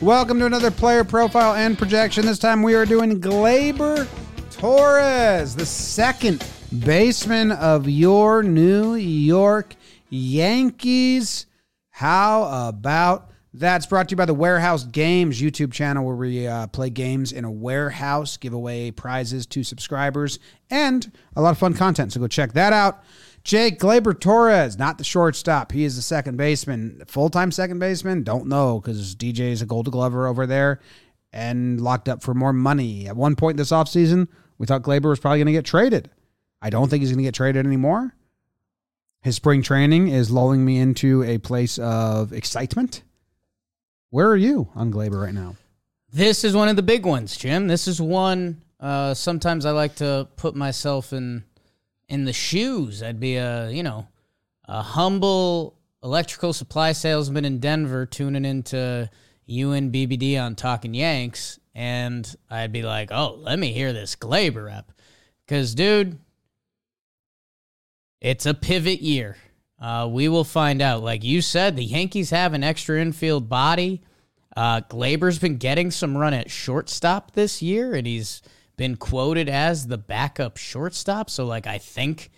Welcome to another player profile and projection. This time we are doing Gleyber Torres, the second baseman of your New York Yankees. How about that's brought to you by the Warehouse Games YouTube channel, where we uh, play games in a warehouse, give away prizes to subscribers, and a lot of fun content. So go check that out. Jake Gleyber Torres, not the shortstop. He is the second baseman. Full time second baseman? Don't know because DJ is a gold glover over there and locked up for more money. At one point this offseason, we thought Gleyber was probably going to get traded. I don't think he's going to get traded anymore. His spring training is lulling me into a place of excitement. Where are you on Gleyber right now? This is one of the big ones, Jim. This is one. Uh, sometimes I like to put myself in in the shoes. I'd be a you know a humble electrical supply salesman in Denver tuning into UNBBD on Talking Yanks, and I'd be like, "Oh, let me hear this Gleyber rep," because dude, it's a pivot year. Uh, we will find out. Like you said, the Yankees have an extra infield body. Uh, Gleyber's been getting some run at shortstop this year, and he's been quoted as the backup shortstop. So, like, I think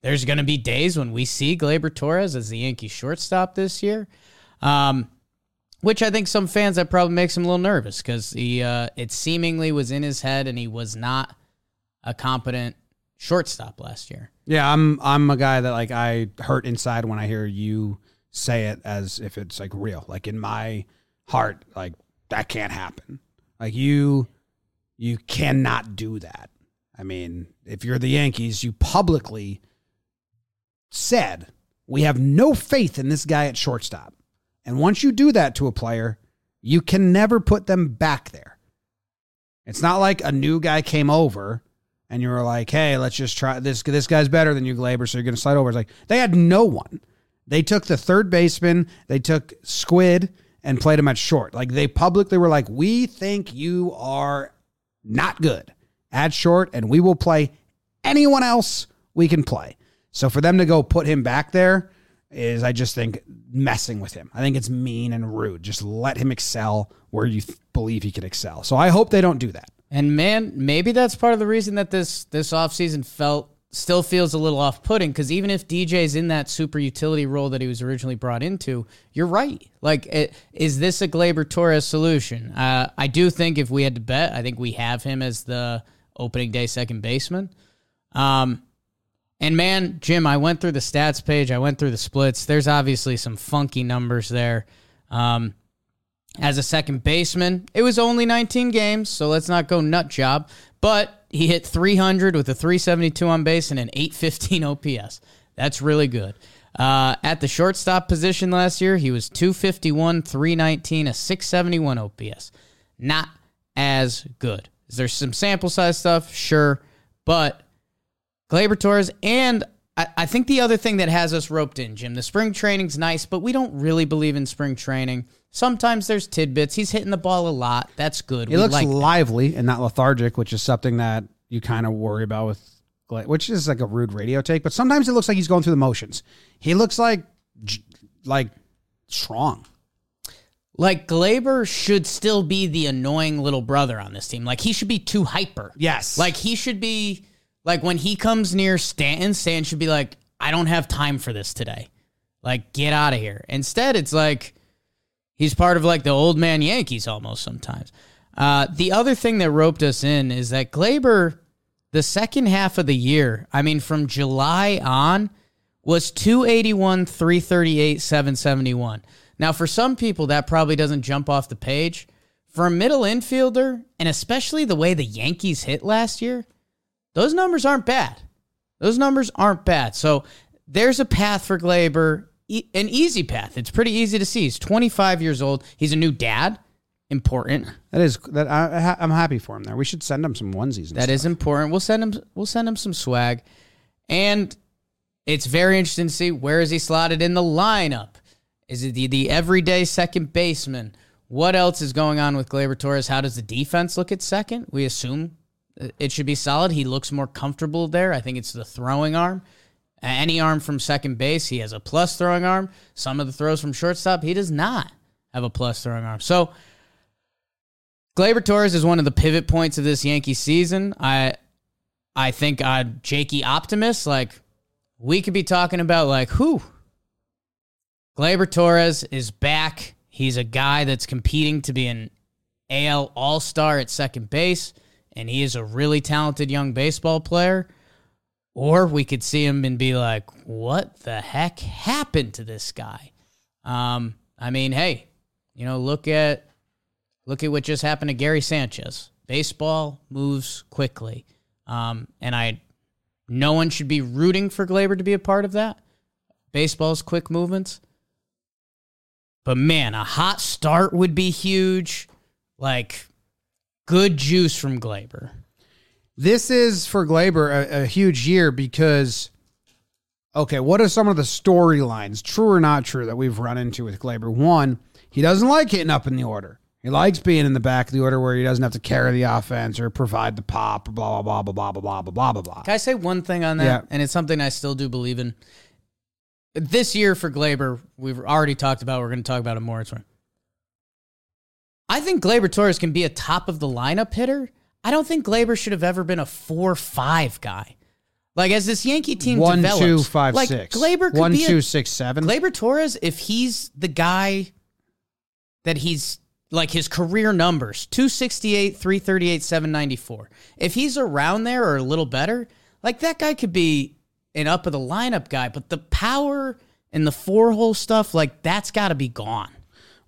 there's going to be days when we see Gleyber Torres as the Yankee shortstop this year. Um, which I think some fans that probably makes him a little nervous because he uh, it seemingly was in his head and he was not a competent shortstop last year. Yeah, I'm I'm a guy that like I hurt inside when I hear you say it as if it's like real. Like in my heart, like that can't happen. Like you you cannot do that. I mean, if you're the Yankees, you publicly said, "We have no faith in this guy at shortstop." And once you do that to a player, you can never put them back there. It's not like a new guy came over and you were like, "Hey, let's just try this. This guy's better than you, Gleyber, so you're going to slide over." It's like they had no one. They took the third baseman, they took Squid, and played him at short. Like they publicly were like, "We think you are not good Add short, and we will play anyone else we can play." So for them to go put him back there is, I just think, messing with him. I think it's mean and rude. Just let him excel where you th- believe he can excel. So I hope they don't do that. And man, maybe that's part of the reason that this this offseason felt still feels a little off-putting because even if DJ's in that super utility role that he was originally brought into, you're right. Like, it, is this a Gleyber Torres solution? Uh, I do think if we had to bet, I think we have him as the opening day second baseman. Um, and man, Jim, I went through the stats page. I went through the splits. There's obviously some funky numbers there. Um, as a second baseman, it was only 19 games, so let's not go nut job. But he hit 300 with a 372 on base and an 815 OPS. That's really good. Uh, at the shortstop position last year, he was 251, 319, a 671 OPS. Not as good. Is there some sample size stuff? Sure. But Gleyber Torres, and I, I think the other thing that has us roped in, Jim, the spring training's nice, but we don't really believe in spring training. Sometimes there's tidbits. He's hitting the ball a lot. That's good. He We looks like lively and not lethargic, which is something that you kind of worry about with, Gla- which is like a rude radio take. But sometimes it looks like he's going through the motions. He looks like, like strong. Like Gleyber should still be the annoying little brother on this team. Like he should be too hyper. Yes. Like he should be like when he comes near Stanton, Stanton should be like, I don't have time for this today. Like, get out of here. Instead, it's like he's part of like the old man Yankees almost sometimes. Uh, the other thing that roped us in is that Gleyber, the second half of the year, I mean, from July on, was 281, 338, 771. Now, for some people, that probably doesn't jump off the page. For a middle infielder, and especially the way the Yankees hit last year, those numbers aren't bad. Those numbers aren't bad. So there's a path for Gleyber, e- an easy path. It's pretty easy to see. He's 25 years old. He's a new dad. Important. That is that I, I'm happy for him there. We should send him some onesies. And That is important. We'll send him. We'll send him some swag, and it's very interesting to see where is he slotted in the lineup. Is it the, the everyday second baseman? What else is going on with Gleyber Torres? How does the defense look at second? We assume it should be solid. He looks more comfortable there. I think it's the throwing arm. Any arm from second base, he has a plus throwing arm. Some of the throws from shortstop, he does not have a plus throwing arm. So Gleyber Torres is one of the pivot points of this Yankee season. I I think uh Jakey Optimist, like we could be talking about like who? Gleyber Torres is back. He's a guy that's competing to be an AL All Star at second base, and he is a really talented young baseball player. Or we could see him and be like, what the heck happened to this guy? Um, I mean, hey, you know, look at look at what just happened to Gary Sanchez. Baseball moves quickly. Um, and I no one should be rooting for Gleyber to be a part of that. Baseball's quick movements. But man, a hot start would be huge. Like good juice from Gleyber. This is for Gleyber a, a huge year because, okay, what are some of the storylines, true or not true, that we've run into with Gleyber? One, he doesn't like hitting up in the order. He likes being in the back of the order where he doesn't have to carry the offense or provide the pop or blah blah blah blah blah blah blah blah blah blah. Can I say one thing on that? Yeah. And it's something I still do believe in. This year for Gleyber, we've already talked about. We're going to talk about it more. I think Gleyber Torres can be a top of the lineup hitter. I don't think Gleyber should have ever been a four five guy. Like as this Yankee team One, develops, two, five, like six. Gleyber could One, be two, a, six, seven. Gleyber Torres, if he's the guy that he's like his career numbers 268, 338, 794. If he's around there or a little better, like that guy could be an up of the lineup guy, but the power and the four hole stuff, like that's got to be gone.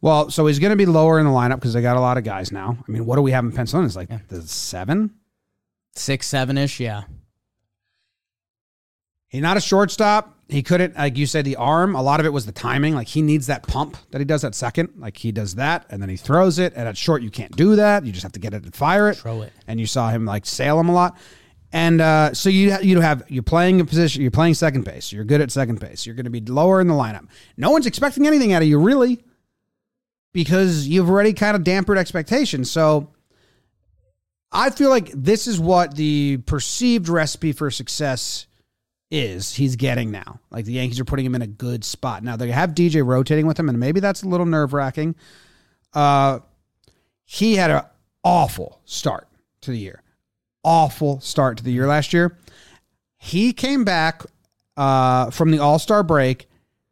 Well, so he's going to be lower in the lineup because they got a lot of guys now. I mean, what do we have in pencil? It's like the seven. Six, seven ish, yeah. He's not a shortstop. He couldn't, like you said, the arm. A lot of it was the timing. Like he needs that pump that he does at second. Like he does that, and then he throws it. And at short, you can't do that. You just have to get it and fire it. Throw it. And you saw him like sail him a lot. And uh, so you you have you're playing a position. You're playing second base. You're good at second base. You're going to be lower in the lineup. No one's expecting anything out of you really, because you've already kind of dampened expectations. So I feel like this is what the perceived recipe for success is he's getting now. Like the Yankees are putting him in a good spot. Now they have DJ rotating with him, and maybe that's a little nerve wracking. Uh, he had an awful start to the year. Awful start to the year last year. He came back uh, from the All Star break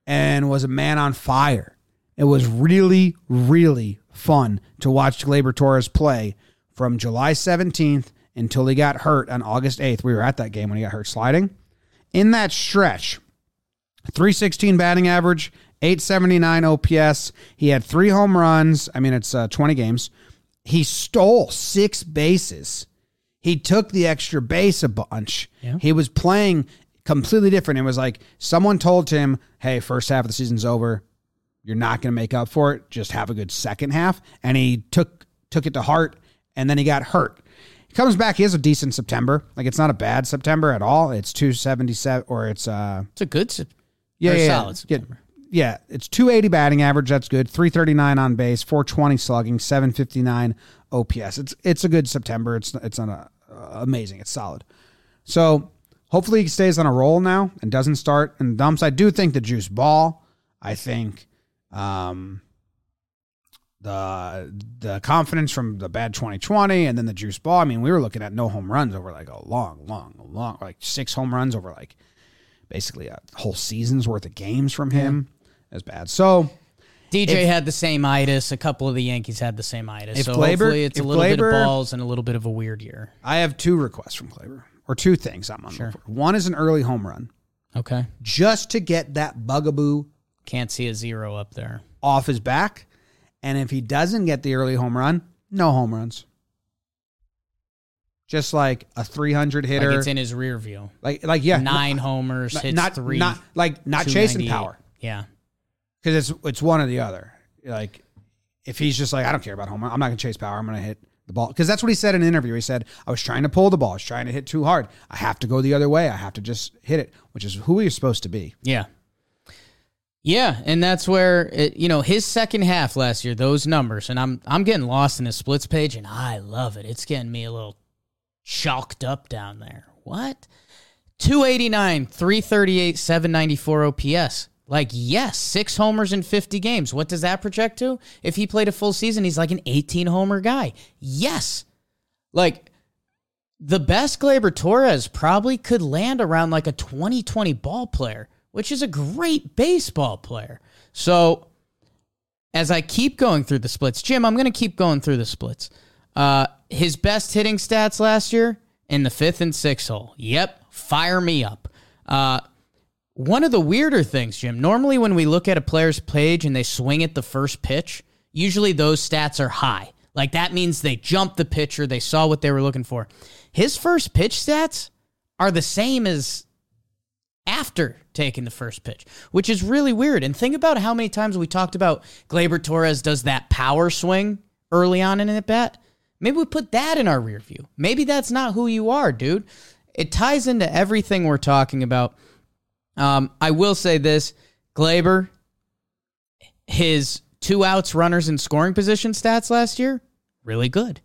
and was a man on fire. It was really, really fun to watch Gleyber Torres play from July 17th until he got hurt on August 8th. We were at that game when he got hurt sliding. In that stretch 316 batting average 879 ops he had three home runs. I mean it's uh, 20 games. He stole six bases. He took the extra base a bunch. Yeah. he was playing completely different. It was like someone told him hey first half of the season's over you're not going to make up for it just have a good second half and he took took it to heart and then he got hurt he comes back. He has a decent September. Like it's not a bad September at all. It's two seventy seven, or it's uh It's a good, yeah yeah, solid yeah. Yeah it's two eighty batting average. That's good. Three thirty nine on base, four twenty slugging, seven fifty nine OPS. It's it's a good September. It's it's on a uh, amazing. It's solid. So hopefully he stays on a roll now and doesn't start in the dumps. I do think the juice ball. I think um the the confidence from the bad 2020 and then the juice ball. I mean, we were looking at no home runs over like a long, long, long, like six home runs over like basically a whole season's worth of games from him. That's bad. So DJ If- had the same itis. A couple of the Yankees had the same itis. If so Gleyber- hopefully it's a little bit of balls and a little bit of a weird year. I have two requests from Gleyber or two things I'm on Sure. for. One is an early home run Okay. just to get that bugaboo Can't see a zero up there. off his back. And if he doesn't get the early home run, no home runs. Just like a 300 hitter. Like it's in his rear view. like, like, yeah. Nine homers, not, hits not, three. not like not chasing power Yeah. because it's it's one or the other. Like if he's just like I don't care about home run, I'm not gonna chase power. I'm gonna hit the ball because that's what he said in an interview. He said I was trying to pull the ball, I was trying to hit too hard. I have to go the other way. I have to just hit it, which is who you're supposed to be. Yeah. Yeah, and that's where it, you know his second half last year, those numbers, and I'm I'm getting lost in his splits page, and I love it. It's getting me a little chalked up down there. What? 289, 338, 794 OPS. Like, yes, six homers in 50 games. What does that project to? If he played a full season, he's like an 18 homer guy. Yes. Like, the best Gleyber Torres probably could land around like a 2020 ball player, which is a great baseball player. So, as I keep going through the splits, Jim, I'm going to keep going through the splits. Uh, his best hitting stats last year in the fifth and sixth hole. Yep, fire me up. Uh, one of the weirder things, Jim, normally when we look at a player's page and they swing at the first pitch, usually those stats are high. Like that means they jumped the pitcher, they saw what they were looking for. His first pitch stats are the same as after taking the first pitch, which is really weird. And think about how many times we talked about Gleyber Torres does that power swing early on in an at bat. Maybe we put that in our rear view. Maybe that's not who you are, dude. It ties into everything we're talking about. Um, I will say this Gleyber, his two outs, runners, and scoring position stats last year, really good.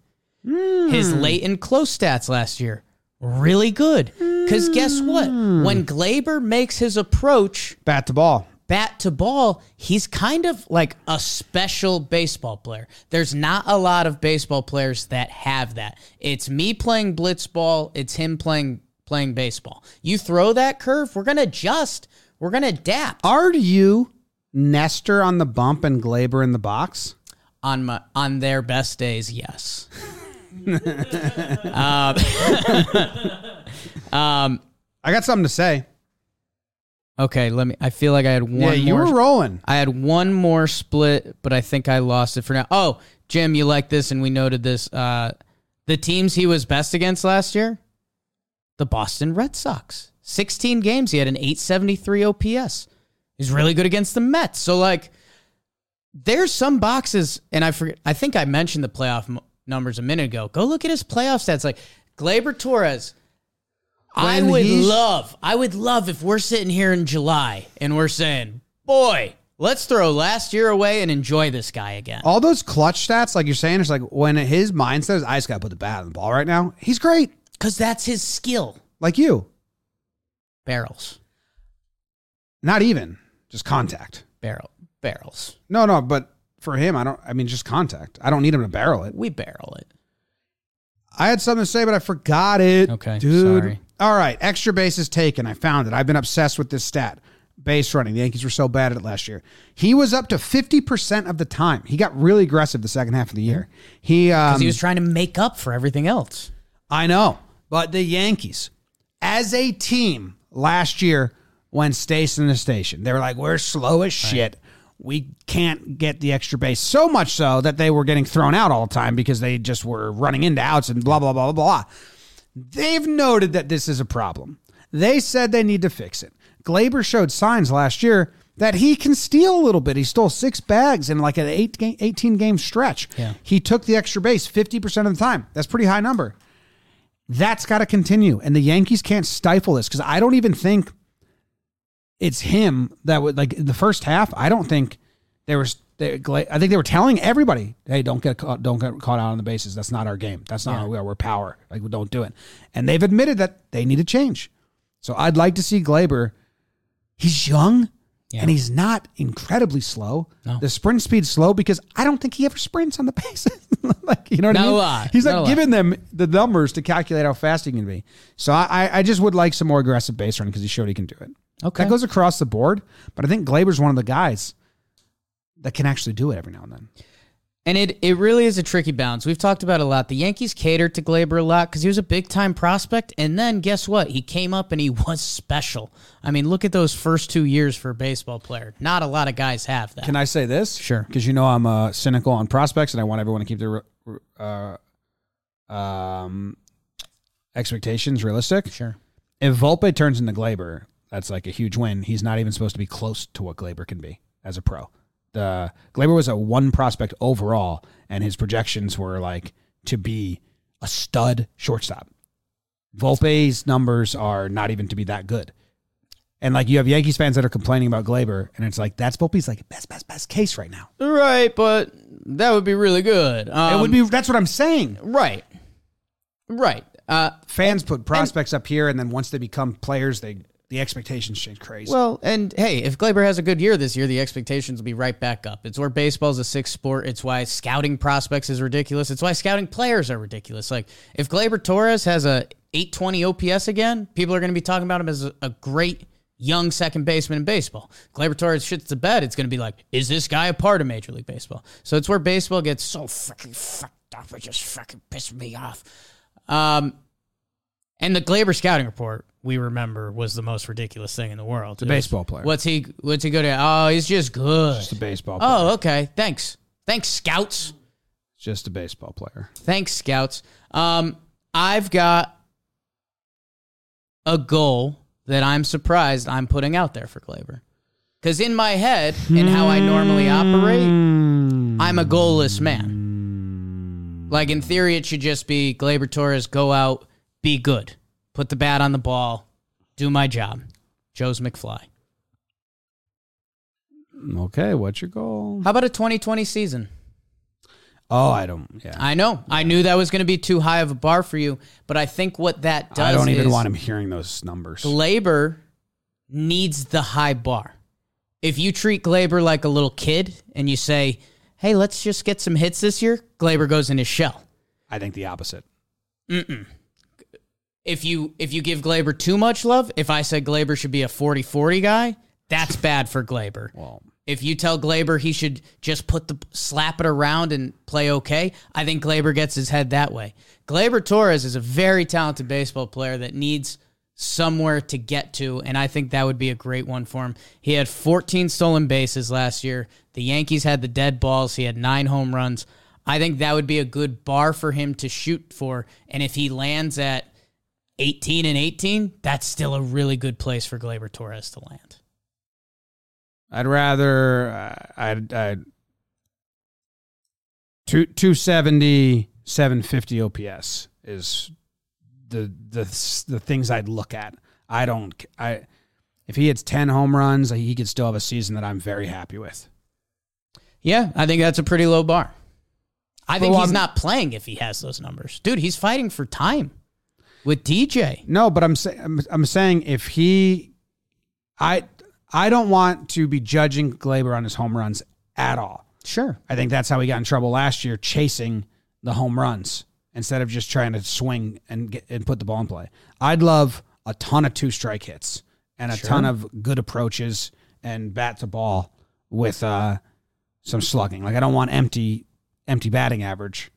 Hmm. His late and close stats last year, really good. Because guess what? Hmm. When Gleyber makes his approach Bat to ball. bat to ball, he's kind of like a special baseball player. There's not a lot of baseball players that have that. It's me playing blitz ball, it's him playing playing baseball. You throw that curve, we're going to adjust. We're going to adapt Are you Nestor on the bump and Gleyber in the box? on my on their best days, yes. I got something to say. Okay, let me I feel like I had one yeah, you more were rolling. I had one more split, but I think I lost it for now. Oh, Jim, you like this, and we noted this. Uh, the teams he was best against last year, the Boston Red Sox. 16 games, he had an 873 OPS. He's really good against the Mets. So, like, there's some boxes, and I forget, I think I mentioned the playoff m- numbers a minute ago. Go look at his playoff stats. Like, Gleyber Torres, I would love, I would love if we're sitting here in July and we're saying, boy, let's throw last year away and enjoy this guy again. All those clutch stats, like you're saying, it's like when his mindset is, I just got to put the bat on the ball right now. He's great. Because that's his skill. Like you. Barrels, Not even just contact. barrel, barrels. No, no, but for him, I don't, I mean, just contact. I don't need him to barrel it. We barrel it. I had something to say, but I forgot it. Okay, dude. sorry. All right, extra bases taken. I found it. I've been obsessed with this stat. Base running. The Yankees were so bad at it last year. He was up to fifty percent of the time. He got really aggressive the second half of the year. He, um, Because he was trying to make up for everything else. I know, but the Yankees, as a team, last year when went station the station. They were like, "We're slow as shit. We can't get the extra base." So much so that they were getting thrown out all the time because they just were running into outs and blah blah blah blah blah. They've noted that this is a problem. They said they need to fix it. Gleyber showed signs last year that he can steal a little bit. He stole six bags in like an eight game, 18 game stretch. Yeah. He took the extra base 50% of the time. That's a pretty high number. That's got to continue. And the Yankees can't stifle this because I don't even think it's him that would like the first half. I don't think there was. They, I think they were telling everybody, "Hey, don't get caught, don't get caught out on the bases. That's not our game. That's not how we are. We're power. Like, we don't do it." And they've admitted that they need to change. So I'd like to see Gleyber. He's young and he's not incredibly slow. No. The sprint speed's slow because I don't think he ever sprints on the bases. like you know what I Not a mean? lot. He's Not a lot. Uh. giving them the numbers to calculate how fast he can be. So I, I- I just would like some more aggressive base running because he showed he can do it. Okay. That goes across the board, but I think Gleyber's one of the guys that can actually do it every now and then. And it, it really is a tricky balance. We've talked about it a lot. The Yankees catered to Gleyber a lot because he was a big time prospect. And then guess what? He came up and he was special. I mean, look at those first two years for a baseball player. Not a lot of guys have that. Can I say this? Sure. Because you know I'm uh, cynical on prospects, and I want everyone to keep their uh, um, expectations realistic. Sure. If Volpe turns into Gleyber, that's like a huge win. He's not even supposed to be close to what Gleyber can be as a pro. The Gleyber was a one prospect overall, and his projections were like to be a stud shortstop. Volpe's numbers are not even to be that good. And like you have Yankees fans that are complaining about Gleyber, and it's like that's Volpe's like best, best, best case right now. Right, but that would be really good. Um, it would be that's what I'm saying. right. Right. Uh, Fans put prospects up here, and then once they become players, they the expectations change crazy. Well, and hey, if Gleyber has a good year this year, the expectations will be right back up. It's where baseball's a sixth sport. It's why scouting prospects is ridiculous. It's why scouting players are ridiculous. Like if Gleyber Torres has a 820 OPS again, people are going to be talking about him as a, great young second baseman in baseball. Gleyber Torres shits the bed. It's going to be like, is this guy a part of Major League Baseball? So it's where baseball gets so freaking fucked up. It just fucking pissed me off. Um, and the Gleyber scouting report we remember was the most ridiculous thing in the world. a baseball player. What's he? What's he good at? Oh, he's just good. Just a baseball player. Oh, okay. Thanks. Thanks, scouts. Just a baseball player. Thanks, scouts. Um, I've got a goal that I'm surprised I'm putting out there for Gleyber. Because in my head and how I normally operate, I'm a goalless man. Like in theory, it should just be Gleyber Torres, go out, be good, put the bat on the ball, do my job. Joe's McFly. Okay, what's your goal? How about a 2020 season? Oh, I don't. Yeah, I know. I knew that was going to be too high of a bar for you, but I think what that does I don't even want him hearing those numbers. Gleyber needs the high bar. If you treat Gleyber like a little kid and you say, "Hey, let's just get some hits this year," Gleyber goes in his shell. I think the opposite. If you if you give Gleyber too much love, if I said Gleyber should be a 40-40 guy, that's bad for Gleyber. Well, If you tell Gleyber he should just put the slap it around and play okay, I think Gleyber gets his head that way. Gleyber Torres is a very talented baseball player that needs somewhere to get to, and I think that would be a great one for him. He had 14 stolen bases last year. The Yankees had the dead balls. He had nine home runs. I think that would be a good bar for him to shoot for. And if he lands at 18 and 18, that's still a really good place for Gleyber Torres to land. I'd rather uh, I'd, I'd two two seventy seven fifty OPS is the the the things I'd look at. I don't I if he hits ten home runs, he could still have a season that I'm very happy with. Yeah, I think that's a pretty low bar. I think Well, he's I'm- not playing if he has those numbers. Dude, he's fighting for time with DJ. No, but I'm saying I'm, I'm saying if he, I I don't want to be judging Gleyber on his home runs at all. Sure. I think that's how he got in trouble last year, chasing the home runs instead of just trying to swing and get and put the ball in play. I'd love a ton of two strike hits and a ton of good approaches and bat to ball with uh, some slugging. Like I don't want empty empty batting average.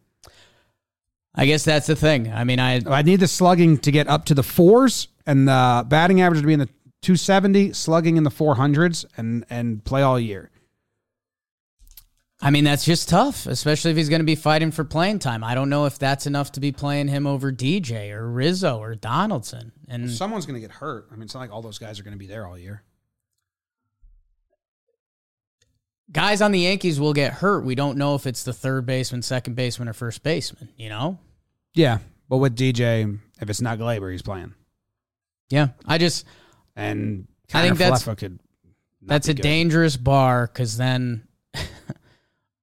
I guess that's the thing. I mean, I I need the slugging to get up to the fours and the batting average to be in the 270, slugging in the 400s, and and play all year. I mean that's just tough, especially if he's going to be fighting for playing time. I don't know if that's enough to be playing him over DJ or Rizzo or Donaldson. And Someone's going to get hurt. I mean, it's not like all those guys are going to be there all year. Guys on the Yankees will get hurt. We don't know if it's the third baseman, second baseman, or first baseman. You know? Yeah, but with DJ, if it's not Gleyber, he's playing, Yeah. I just and I think that's- could. that's a good. dangerous bar because then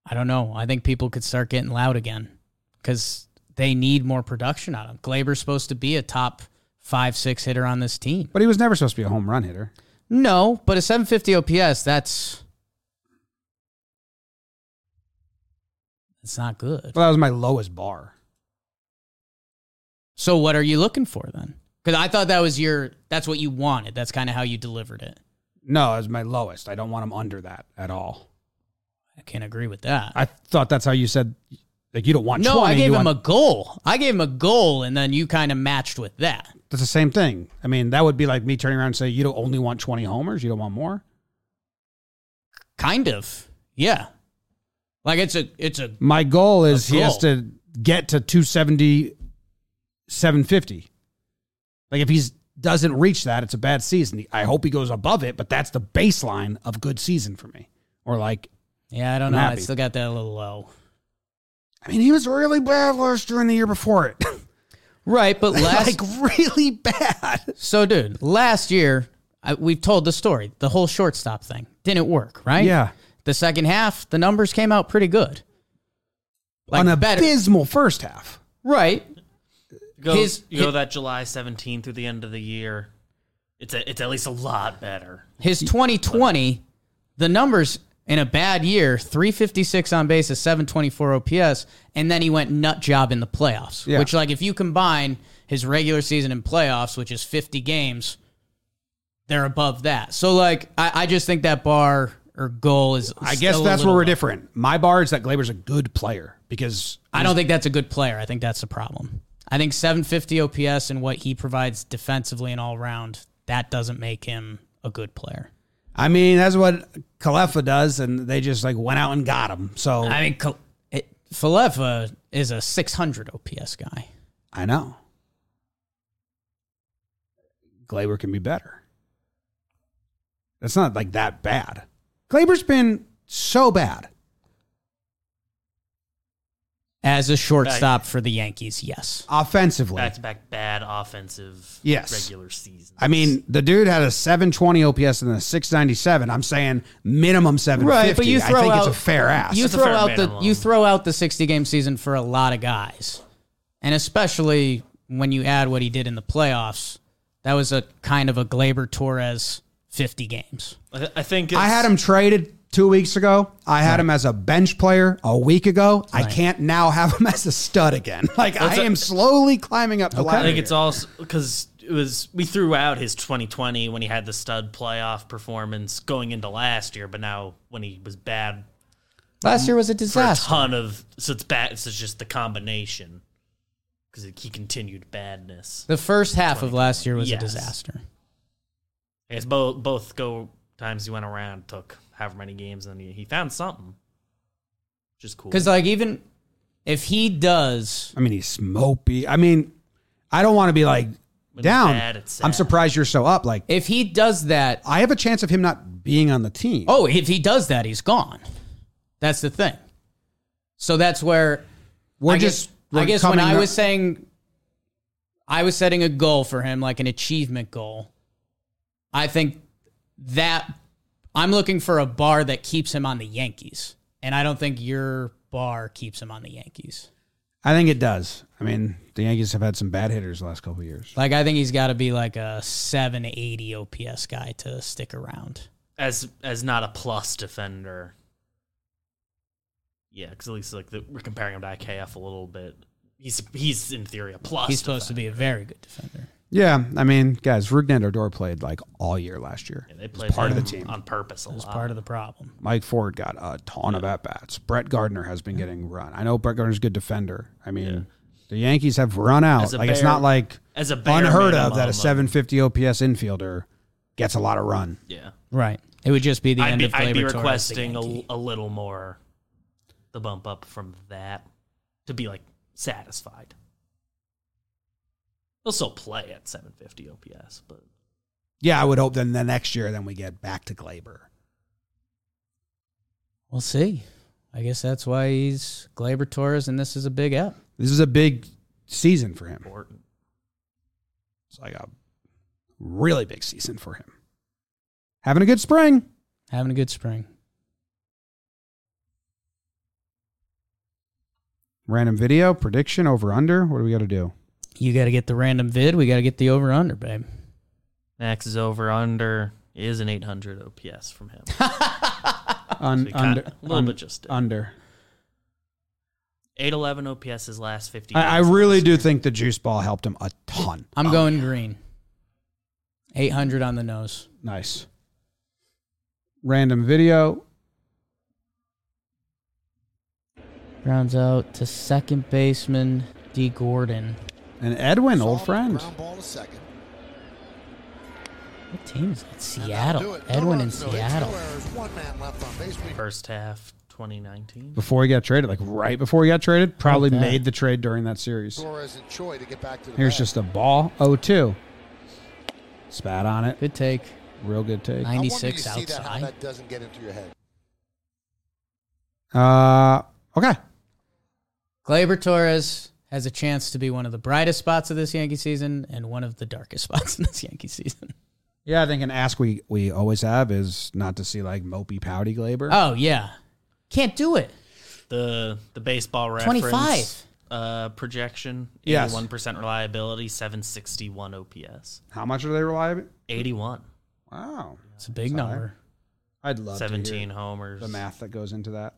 I don't know. I think people could start getting loud again because they need more production out of him. Gleyber's supposed to be a top five, six hitter on this team. But he was never supposed to be a home run hitter. No, but a 750 OPS, that's that's not good. Well, that was my lowest bar. So what are you looking for then? Because I thought that was your that's what you wanted. That's kind of how you delivered it. No, it was my lowest. I don't want him under that at all. I can't agree with that. I thought that's how you said. Like you don't want. no, 20, I gave him want- a goal. I gave him a goal, and then you kind of matched with that. That's the same thing. I mean, that would be like me turning around and say, "You don't only want twenty homers. You don't want more." Kind of, yeah. Like it's a it's a My goal is he has to get to 270, 750. Like if he's doesn't reach that, it's a bad season. I hope he goes above it, but that's the baseline of good season for me. Or like, yeah. I don't I'm know. I still got that a little low. I mean, he was really bad last year and the year before it. Right, but last like really bad. So, dude, last year I, we've told the story. The whole shortstop thing didn't work, right? Yeah. The second half, the numbers came out pretty good. Like An better, abysmal first half. right? You go, His- you go his- that July 17th through the end of the year. It's a, it's at least a lot better. His 2020, the numbers in a bad year, 356 on base, a 724 OPS, and then he went nut job in the playoffs. Yeah. Which, like, if you combine his regular season and playoffs, which is 50 games, they're above that. So, like, I, I just think that bar or goal is. I guess that's where we're low. different. My bar is that Gleyber's a good player because I don't think that's a good player. I think that's the problem. I think 750 OPS and what he provides defensively and all around, that doesn't make him a good player. I mean that's what Kalefa does, and they just like went out and got him. So I mean, Kal- it, Falefa is a 600 OPS guy. I know Gleyber can be better. That's not like that bad. Gleyber's been so bad. As a shortstop for the Yankees, yes. offensively. Back to back bad offensive Yes. regular season. I mean, the dude had a 720 OPS and a 697. I'm saying minimum 750. Right, but you throw I think out it's a fair ask. You That's throw fair out the you throw out the 60 game season for a lot of guys, and especially when you add what he did in the playoffs. That was a kind of a Gleyber Torres 50 games. I, th- I think I had him traded two weeks ago. I had him as a bench player a week ago. I can't now have him as a stud again. Like I That's a- am slowly climbing up the I ladder. I think it's here. also because it was we threw out his 2020 when he had the stud playoff performance going into last year, but now when he was bad Last year was a for a disaster. ton of so it's bad. It's just the combination because he continued badness. The first half of last year was Yes. a disaster. I guess both both go times he went around took however many games and he, he found something, which is cool. Because like even if he does, I mean, he's mopey. I mean, I don't want to be like he's down. bad, I'm surprised you're so up. Like if he does that, I have a chance of him not being on the team. oh, if he does that, he's gone. That's the thing. So that's where we're I just. guess, I we're guess when I up- was saying I was setting a goal for him, like an achievement goal. I think that I'm looking for a bar that keeps him on the Yankees, and I don't think your bar keeps him on the Yankees. I think it does. I mean, the Yankees have had some bad hitters the last couple of years. Like I think he's got to be like a 780 OPS guy to stick around. as as not a plus defender. Yeah, because at least like the, we're comparing him to IKF a little bit. He's he's in theory a plus. He's supposed to be a very good defender. Yeah, I mean, guys, Rougned Odor played like all year last year. Yeah, they was played part of the team. on purpose a was lot. part of the problem. Mike Ford got a ton of at bats. Brett Gardner has been getting run. I know Brett Gardner's a good defender. I mean, the Yankees have run out. As a Like it's not like as a bare unheard of that a of- 750 OPS infielder gets a lot of run. Yeah, Right. It would just be the I'd end be, of I'd be Gleyber Torres, the requesting a, a little more, the bump up from that to be like satisfied. He'll still play at 750 OPS, but Yeah, I would hope then the next year then we get back to Gleyber. We'll see. I guess that's why he's Gleyber Torres, and this is a big up. This is a big season for him. important. It's like a really big season for him. Having a good spring. Having a good spring. Random video, prediction, over under. What do we got to do? You got to get the random vid. We got to get the over under, babe. Max is over under is an 800 OPS from him. Un, So under, a little un- bit just under. 811 OPS his last 50 I, I really do think the juice ball helped him a ton. I'm going green. 800 on the nose. Nice. Random video. Rounds out to second baseman D. Gordon. And Edwin, old friend. Ground ball to second. What team is that? Seattle. that'll do it. No Edwin in runs, no hits, Seattle. no errors, one man left on base. We- First half 2019. Before he got traded, like right before he got traded, probably that? made the trade during that series. Torres and Choi to get back to Here's bag. just a ball. 0-2. Spat on it. Good take. Real good take. I wonder you 96 see that, how outside. that doesn't get into your head. Uh, okay. Gleyber Torres has a chance to be one of the brightest spots of this Yankee season and one of the darkest spots in this Yankee season. Yeah, I think an ask we, we always have is not to see like mopey pouty Gleyber. Oh, yeah. Can't do it. The the baseball reference 25. uh, projection. Yes. 81% reliability, 761 OPS. How much are they reliable? 81. Wow, It's a big Sorry. number. I'd love to 17 hear homers. the math that goes into that.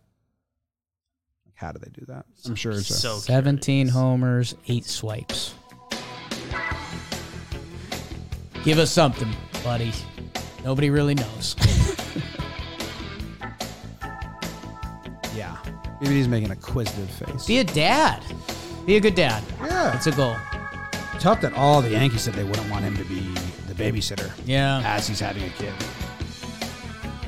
Like, how do they do that? I'm sure it's a, So 17 curious. homers, eight swipes. Give us something, buddy. Nobody really knows. yeah. Maybe he's making a quizzitive face. Be a dad. Be a good dad. Yeah. It's a goal. tough that all the Yankees said they wouldn't want him to be the babysitter Yeah. as he's having a kid.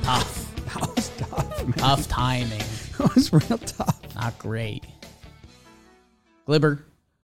Tough. That was tough, man. Tough timing. That was real tough. Not great. Gleyber.